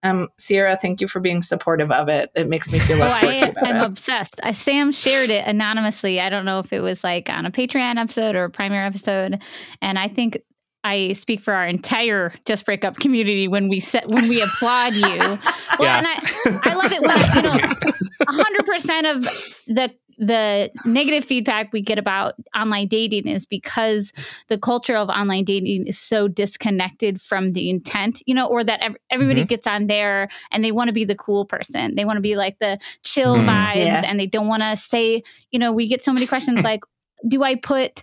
um, Sierra, thank you for being supportive of it. It makes me feel less oh, guilty I, about I'm it. obsessed. I, Sam shared it anonymously. I don't know if it was like on a Patreon episode or a primary episode, and I think I speak for our entire Just Break Up community when we set when we applaud you. Well, yeah. and I, I love it when I, you know, hundred percent of the the negative feedback we get about online dating is because the culture of online dating is so disconnected from the intent, you know, or that ev- everybody mm-hmm. gets on there and they want to be the cool person. They want to be like the chill mm. vibes yeah. and they don't want to say, you know, we get so many questions like, do I put,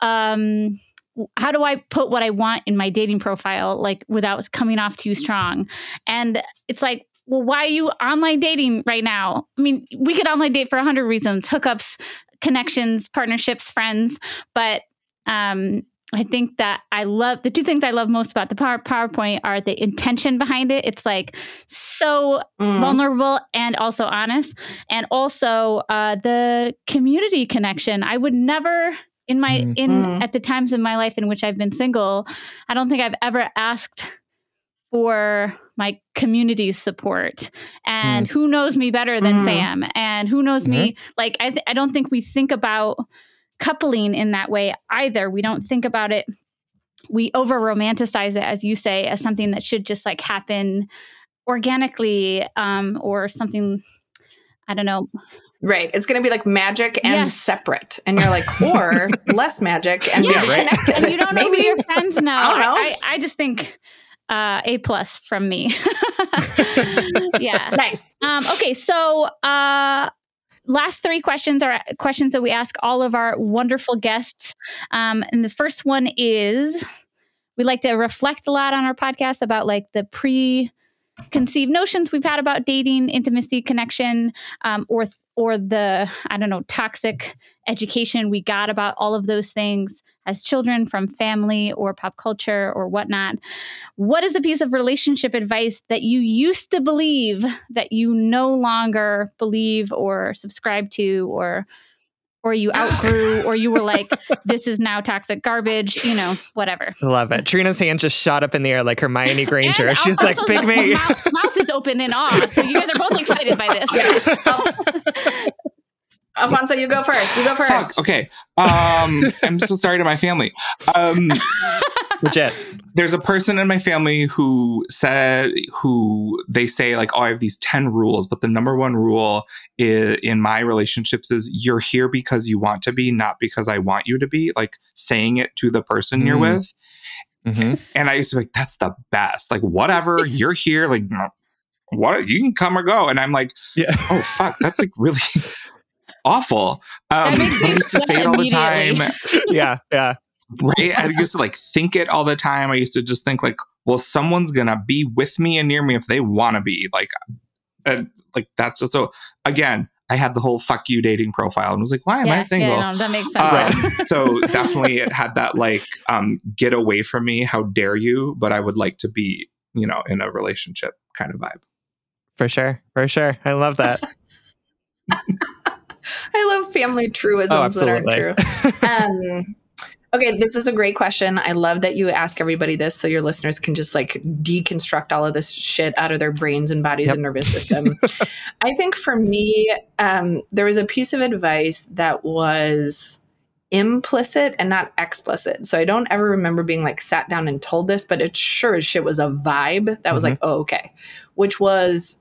um, how do I put what I want in my dating profile, like without coming off too strong? And it's like, well, why are you online dating right now? I mean, we could online date for a hundred reasons, hookups, connections, partnerships, friends. But um, I think that I love the two things I love most about the power, PowerPoint are the intention behind it. It's like so mm. vulnerable and also honest, and also uh, the community connection. I would never in my Mm. in Mm. at the times in my life in which I've been single, I don't think I've ever asked for my community's support. And who knows me better than Mm. Sam? And who knows me like I th- I don't think we think about coupling in that way either. We don't think about it we over romanticize it as you say as something that should just like happen organically um or something I don't know. Right. It's going to be like magic and Yes. separate. And you're like, or less magic and Yeah, maybe right. connected. And you don't know who maybe. your friends know. I don't know. I, I just think uh, A plus from me. yeah. Nice. Um, okay, so uh, last three questions are questions that we ask all of our wonderful guests. Um, and the first one is we like to reflect a lot on our podcast about like the preconceived notions we've had about dating, intimacy, connection, um, or or the I don't know toxic education we got about all of those things as children from family or pop culture or whatnot. What is a piece of relationship advice that you used to believe that you no longer believe or subscribe to or or you outgrew or you were like this is now toxic garbage, you know, whatever. Love it. Trina's hand just shot up in the air like Hermione Granger. And She's like, big. Mouth, mouth is open in awe. So you guys are both excited by this. Um, Alfonso, you go first. You go Fuck. first. Okay. Um, I'm so sorry to my family. Um, Legit. there's a person in my family who said who they say like oh i have these 10 rules but the number one rule i in my relationships is you're here because you want to be not because i want you to be like saying it to the person you're Mm. with Mhm. and i used to be like that's the best like whatever you're here like what you can come or go and i'm like Yeah. oh fuck that's like really awful um makes me i used to say it all the time Yeah. Yeah. right? I used to like think it all the time. I used to just think like, well, someone's gonna be with me and near me if they want to be. Like, and like that's just so. Again, I had the whole "fuck you" dating profile and was like, why am I single? Yeah, no, that makes sense. Um, so definitely, it had that like, um, get away from me. How dare you? But I would like to be, you know, in a relationship kind of vibe. For sure. For sure. I love that. I love family truisms Oh, that aren't true. Um, okay, this is a great question. I love that you ask everybody this so your listeners can just like deconstruct all of this shit out of their brains and bodies Yep. and nervous system. I think for me, um, there was a piece of advice that was implicit and not explicit. So I don't ever remember being like sat down and told this, but it sure as shit was a vibe that was Mhm. like, oh, okay. Which was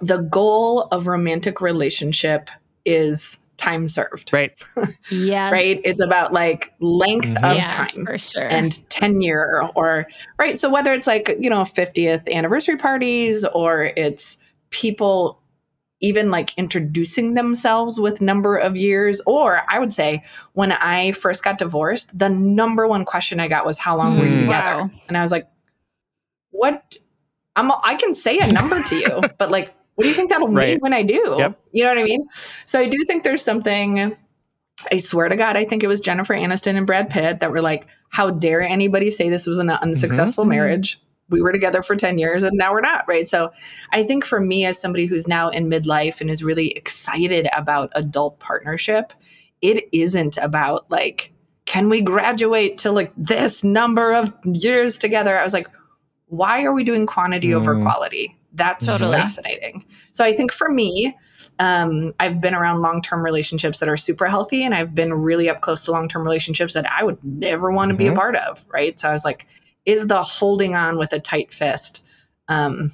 the goal of romantic relationship is time served, Right. yeah. right? It's about like length Mhm. of yeah, time for sure. and tenure or right so whether it's like you know 50th anniversary parties or it's people even like introducing themselves with number of years or i would say when i first got divorced the number one question i got was how long were you Mm. together Wow. and i was like what i'm i can say a number to you but like what do you think that'll mean when i do Yep. you know what i mean so i do think there's something I swear to God, I think it was Jennifer Aniston and Brad Pitt that were like, How dare anybody say this was an unsuccessful Mhm. marriage? We were together for 10 years and now we're not, right? So I think for me, as somebody who's now in midlife and is really excited about adult partnership, it isn't about like, can we graduate to like this number of years together? I was like, why are we doing quantity over Mm. quality? That's Totally. fascinating. So I think for me, um, I've been around long term relationships that are super healthy, and I've been really up close to long term relationships that I would never want to be a Mhm. part of. Right. So I was like, is the holding on with a tight fist um,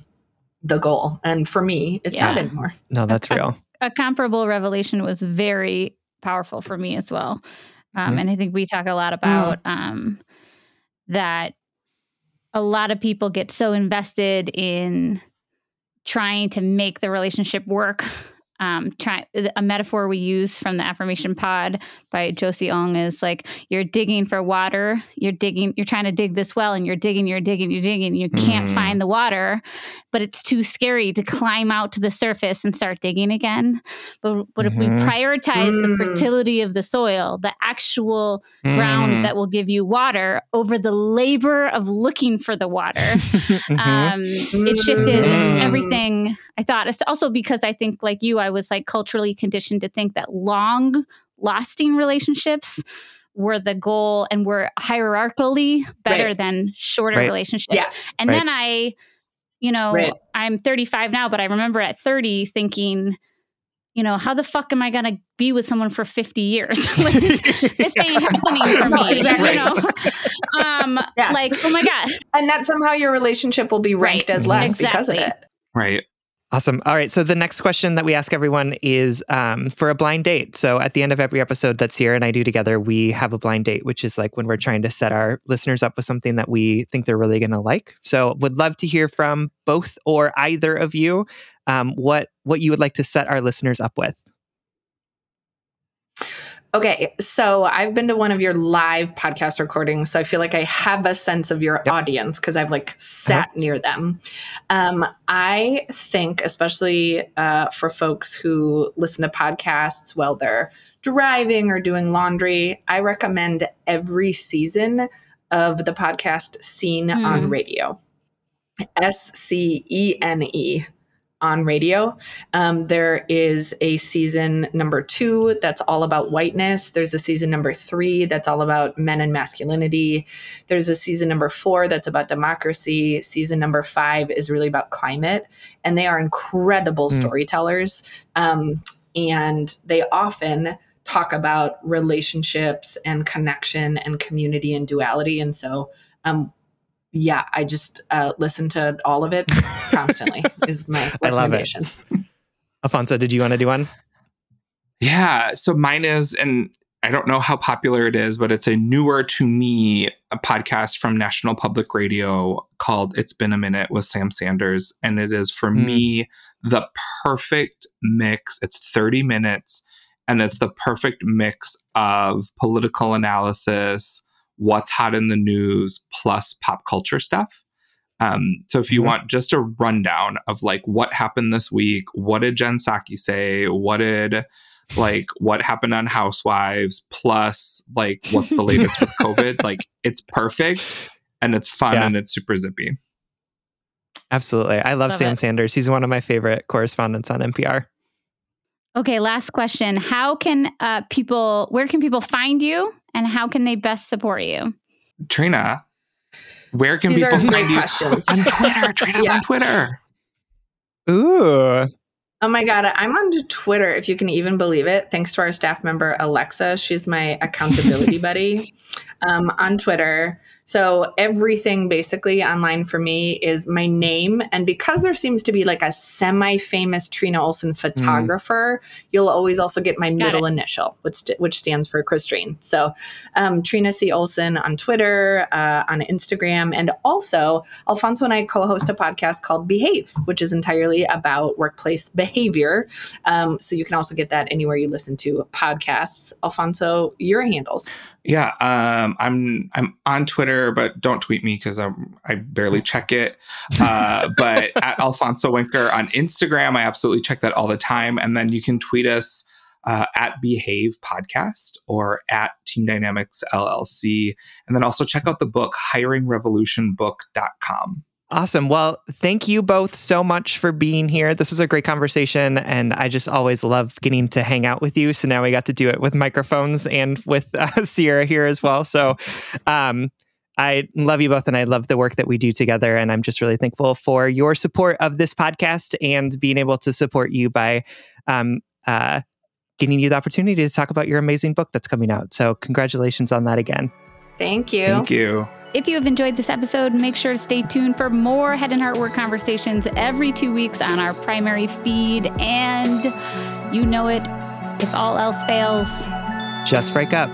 the goal? And for me, it's not anymore. No, that's Okay. real. a comparable revelation was very powerful for me as well. Um, Mhm. And I think we talk a lot about um, that a lot of people get so invested in trying to make the relationship work. Um, try a metaphor we use from the affirmation pod by Josie Ong is like you're digging for water. You're digging. You're trying to dig this well, and you're digging. You're digging. You're digging. You can't Mm. find the water, but it's too scary to climb out to the surface and start digging again. But, but if we Mhm. prioritize the Mm. fertility of the soil, the actual ground Mm. that will give you water over the labor of looking for the water, Mhm. um, it shifted Mm. everything. I thought it's also because I think, like you, I was like culturally conditioned to think that long lasting relationships were the goal and were hierarchically better Right. than shorter Right. relationships. Yeah. And Right. then I, you know, Right. I'm 35 now, but I remember at 30 thinking, you know, how the fuck am I going to be with someone for 50 years? like this, this ain't happening for No, me. exactly. You know? um, Yeah. like, oh my God. And that somehow your relationship will be ranked Right. as less because of it. Right. Awesome. All right. So the next question that we ask everyone is um, for a blind date. So at the end of every episode that Sierra and I do together, we have a blind date, which is like when we're trying to set our listeners up with something that we think they're really going to like. So would love to hear from both or either of you um, what what you would like to set our listeners up with. Okay, so I've been to one of your live podcast recordings, so I feel like I have a sense of your Yep. audience because I've like sat near them. Um, I think, especially uh, for folks who listen to podcasts while they're driving or doing laundry, I recommend every season of the podcast Scene on Hmm. Radio. S C E N E on radio. Um, there is a season number two that's all about whiteness. There's a season number three that's all about men and masculinity. There's a season number four that's about democracy. Season number five is really about climate. And they are incredible Mm. storytellers. Um, and they often talk about relationships and connection and community and duality. And so, um, yeah, I just uh, listen to all of it constantly. is my I love it. recommendation. Alfonso, did you want to do one? Yeah. So mine is, and I don't know how popular it is, but it's a newer to me a podcast from National Public Radio called It's Been a Minute with Sam Sanders. And it is for Mm. me the perfect mix. It's 30 minutes and it's the perfect mix of political analysis, what's hot in the news, plus pop culture stuff. Um, so if you Mhm. want just a rundown of like what happened this week, what did Jen Psaki say? What did like what happened on Housewives? Plus like what's the latest with COVID? Like it's perfect and it's fun Yeah. and it's super zippy. Absolutely. I love, Love Sam it. Sanders. He's one of my favorite correspondents on NPR. Okay, last question. How can uh, people, where can people find you and how can they best support you? Trina, where can These are people find you questions. on Twitter? Trina's Yeah. on Twitter. Ooh. Oh my God, I'm on Twitter, if you can even believe it. Thanks to our staff member, Alexa. She's my accountability buddy um, on Twitter. So everything basically online for me is my name. And because there seems to be like a semi famous Trina Olson photographer, you'll always also get my middle initial, which, which stands for Christine. So um, Trina C. Olson on Twitter, uh, on Instagram. And also, Alfonso and I co host a podcast called Behave, which is entirely about workplace behavior. Um, so you can also get that anywhere you listen to podcasts. Alfonso, your handles. Yeah, um, I'm I'm on Twitter, but don't tweet me because I I barely check it. Uh, but at Alfonso Wenker on Instagram, I absolutely check that all the time. And then you can tweet us uh, at Behave Podcast or at Team Dynamics LLC, and then also check out the book HiringRevolutionBook.com. Awesome. Well, thank you both so much for being here. This was a great conversation, and I just always love getting to hang out with you. So now we got to do it with microphones and with uh, Sierra here as well. So um, I love you both, and I love the work that we do together. And I'm just really thankful for your support of this podcast and being able to support you by um, uh, getting you the opportunity to talk about your amazing book that's coming out. So congratulations on that again. Thank you. Thank you. If you have enjoyed this episode, make sure to stay tuned for more Head and Heart Work conversations every two weeks on our primary feed. And you know it, if all else fails, Just break up.